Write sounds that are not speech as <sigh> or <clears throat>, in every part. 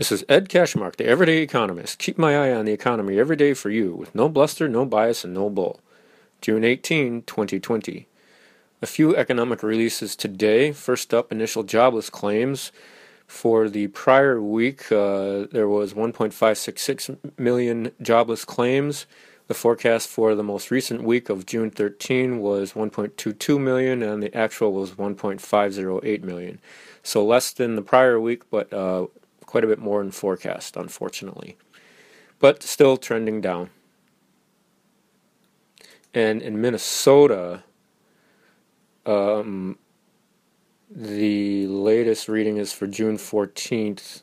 This is Ed Cashmark, the Everyday Economist. Keep my eye on the economy every day for you, with no bluster, no bias, and no bull. June 18, 2020. A few economic releases today. First up, initial jobless claims. For the prior week, uh, there was 1.566 million jobless claims. The forecast for the most recent week of June 13 was 1.22 million, and the actual was 1.508 million. So less than the prior week, but uh, quite a bit more in forecast, unfortunately. But still trending down. And in Minnesota, um, the latest reading is for June 14th,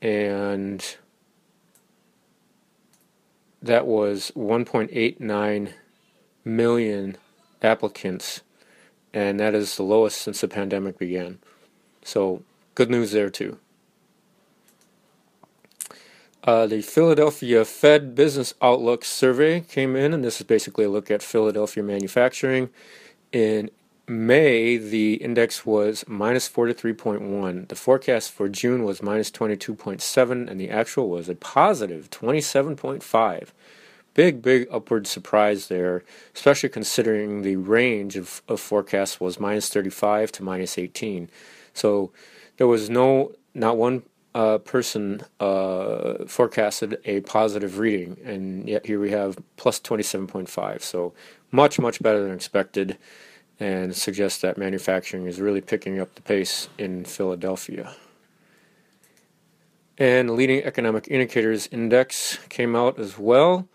and that was 1.89 million applicants, and that is the lowest since the pandemic began. So, good news there, too. Uh, the Philadelphia Fed Business Outlook survey came in, and this is basically a look at Philadelphia manufacturing. In May, the index was minus 43.1. The forecast for June was minus 22.7, and the actual was a positive 27.5. Big, big upward surprise there, especially considering the range of, of forecasts was minus 35 to minus 18. So there was no, not one uh, person uh, forecasted a positive reading, and yet here we have plus 27.5. So much, much better than expected, and suggests that manufacturing is really picking up the pace in Philadelphia. And leading economic indicators index came out as well.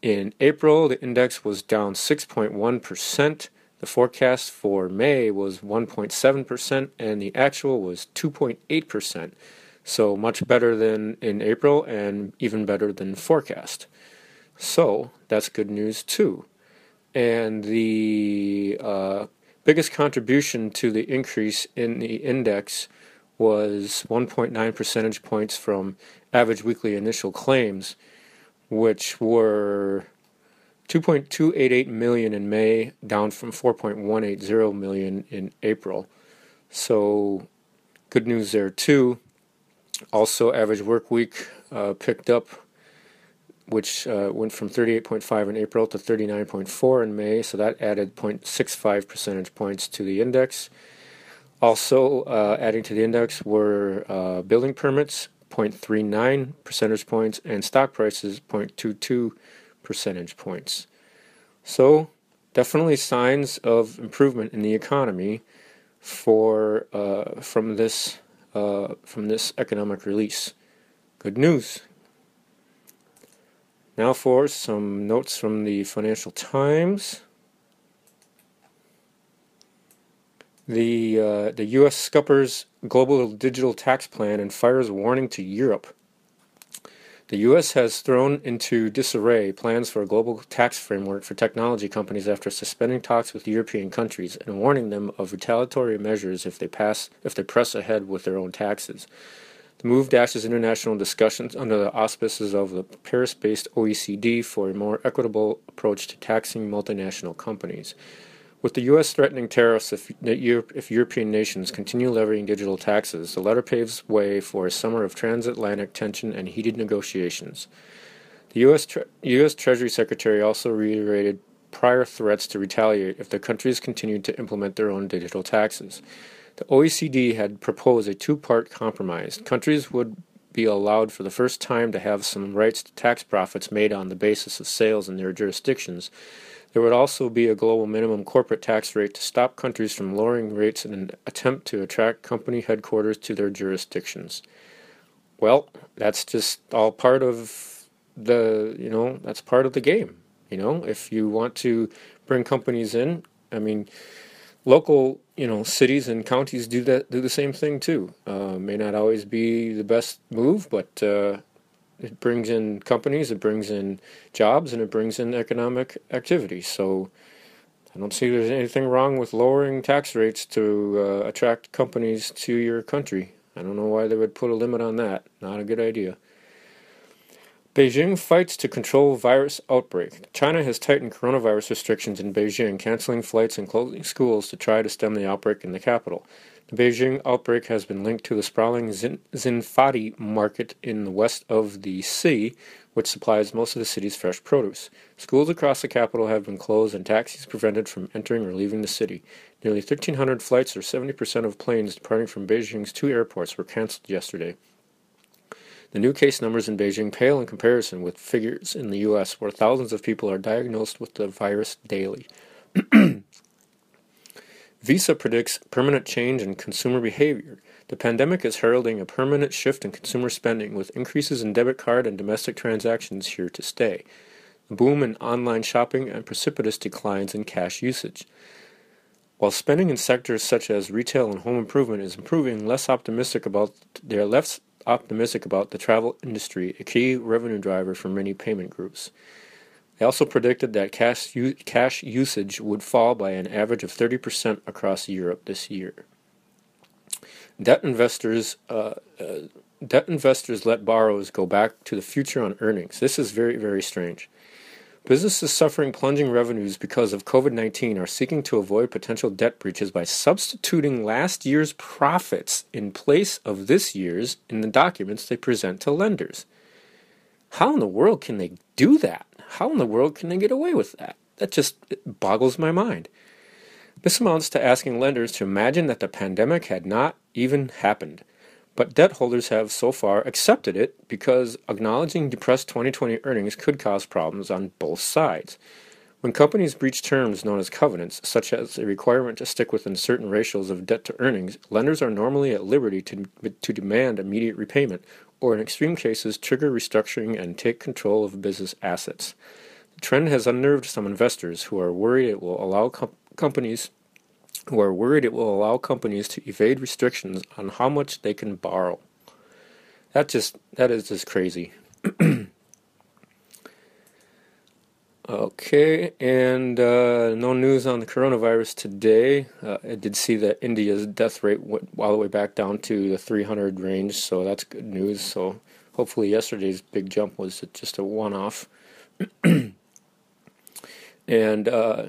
In April, the index was down 6.1%. The forecast for May was 1.7%, and the actual was 2.8%. So much better than in April and even better than forecast. So that's good news too. And the uh, biggest contribution to the increase in the index was 1.9 percentage points from average weekly initial claims, which were 2.288 million in May, down from 4.180 million in April. So, good news there too. Also, average work week uh, picked up, which uh, went from 38.5 in April to 39.4 in May, so that added 0.65 percentage points to the index. Also, uh, adding to the index were uh, building permits, 0.39 percentage points, and stock prices, 0.22 percentage points. So, definitely signs of improvement in the economy for uh, from this uh, from this economic release. Good news. Now for some notes from the Financial Times. The uh, the U.S. scuppers global digital tax plan and fires warning to Europe. The U.S. has thrown into disarray plans for a global tax framework for technology companies after suspending talks with European countries and warning them of retaliatory measures if they pass if they press ahead with their own taxes. The move dashes international discussions under the auspices of the Paris-based OECD for a more equitable approach to taxing multinational companies. With the U.S. threatening tariffs if, if, European nations continue levying digital taxes, the letter paves way for a summer of transatlantic tension and heated negotiations. The U.S. Tre- U.S. Treasury Secretary also reiterated prior threats to retaliate if the countries continued to implement their own digital taxes. The OECD had proposed a two part compromise. Countries would be allowed for the first time to have some rights to tax profits made on the basis of sales in their jurisdictions there would also be a global minimum corporate tax rate to stop countries from lowering rates in an attempt to attract company headquarters to their jurisdictions. Well, that's just all part of the, you know, that's part of the game. You know, if you want to bring companies in, I mean, local, you know, cities and counties do that, do the same thing too. Uh, may not always be the best move, but uh, it brings in companies, it brings in jobs, and it brings in economic activity. So I don't see there's anything wrong with lowering tax rates to uh, attract companies to your country. I don't know why they would put a limit on that. Not a good idea. Beijing fights to control virus outbreak. China has tightened coronavirus restrictions in Beijing, canceling flights and closing schools to try to stem the outbreak in the capital. The Beijing outbreak has been linked to the sprawling Zin- Xinfadi market in the west of the city, which supplies most of the city's fresh produce. Schools across the capital have been closed and taxis prevented from entering or leaving the city. Nearly 1,300 flights, or 70% of planes departing from Beijing's two airports, were cancelled yesterday. The new case numbers in Beijing pale in comparison with figures in the U.S., where thousands of people are diagnosed with the virus daily. <clears throat> Visa predicts permanent change in consumer behavior. The pandemic is heralding a permanent shift in consumer spending, with increases in debit card and domestic transactions here to stay. A boom in online shopping and precipitous declines in cash usage. While spending in sectors such as retail and home improvement is improving, less optimistic about they are less optimistic about the travel industry, a key revenue driver for many payment groups. They also predicted that cash, u- cash usage would fall by an average of 30% across Europe this year. Debt investors, uh, uh, debt investors let borrowers go back to the future on earnings. This is very, very strange. Businesses suffering plunging revenues because of COVID 19 are seeking to avoid potential debt breaches by substituting last year's profits in place of this year's in the documents they present to lenders. How in the world can they do that? How in the world can they get away with that? That just boggles my mind. This amounts to asking lenders to imagine that the pandemic had not even happened. But debt holders have so far accepted it because acknowledging depressed 2020 earnings could cause problems on both sides. When companies breach terms known as covenants, such as a requirement to stick within certain ratios of debt to earnings, lenders are normally at liberty to, to demand immediate repayment or in extreme cases trigger restructuring and take control of business assets. The trend has unnerved some investors who are worried it will allow com- companies who are worried it will allow companies to evade restrictions on how much they can borrow. That just that is just crazy. <clears throat> Okay, and uh, no news on the coronavirus today. Uh, I did see that India's death rate went all the way back down to the 300 range, so that's good news. So hopefully, yesterday's big jump was just a one off. <clears throat> and uh,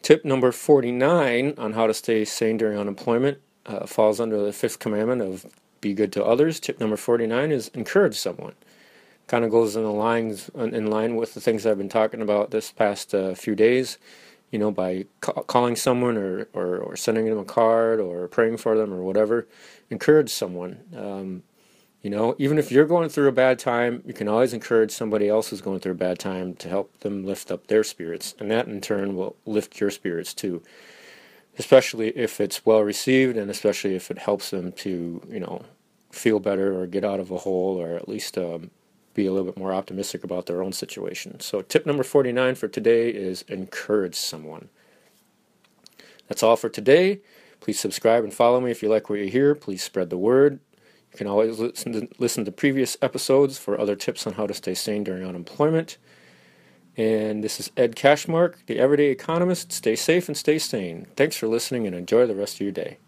tip number 49 on how to stay sane during unemployment uh, falls under the fifth commandment of be good to others. Tip number 49 is encourage someone kind of goes in the lines in line with the things I've been talking about this past uh, few days. You know, by ca- calling someone or, or, or sending them a card or praying for them or whatever, encourage someone. Um, you know, even if you're going through a bad time, you can always encourage somebody else who's going through a bad time to help them lift up their spirits, and that in turn will lift your spirits too. Especially if it's well received, and especially if it helps them to, you know, feel better or get out of a hole, or at least um, be a little bit more optimistic about their own situation. So, tip number 49 for today is encourage someone. That's all for today. Please subscribe and follow me if you like what you hear. Please spread the word. You can always listen to, listen to previous episodes for other tips on how to stay sane during unemployment. And this is Ed Cashmark, the Everyday Economist. Stay safe and stay sane. Thanks for listening and enjoy the rest of your day.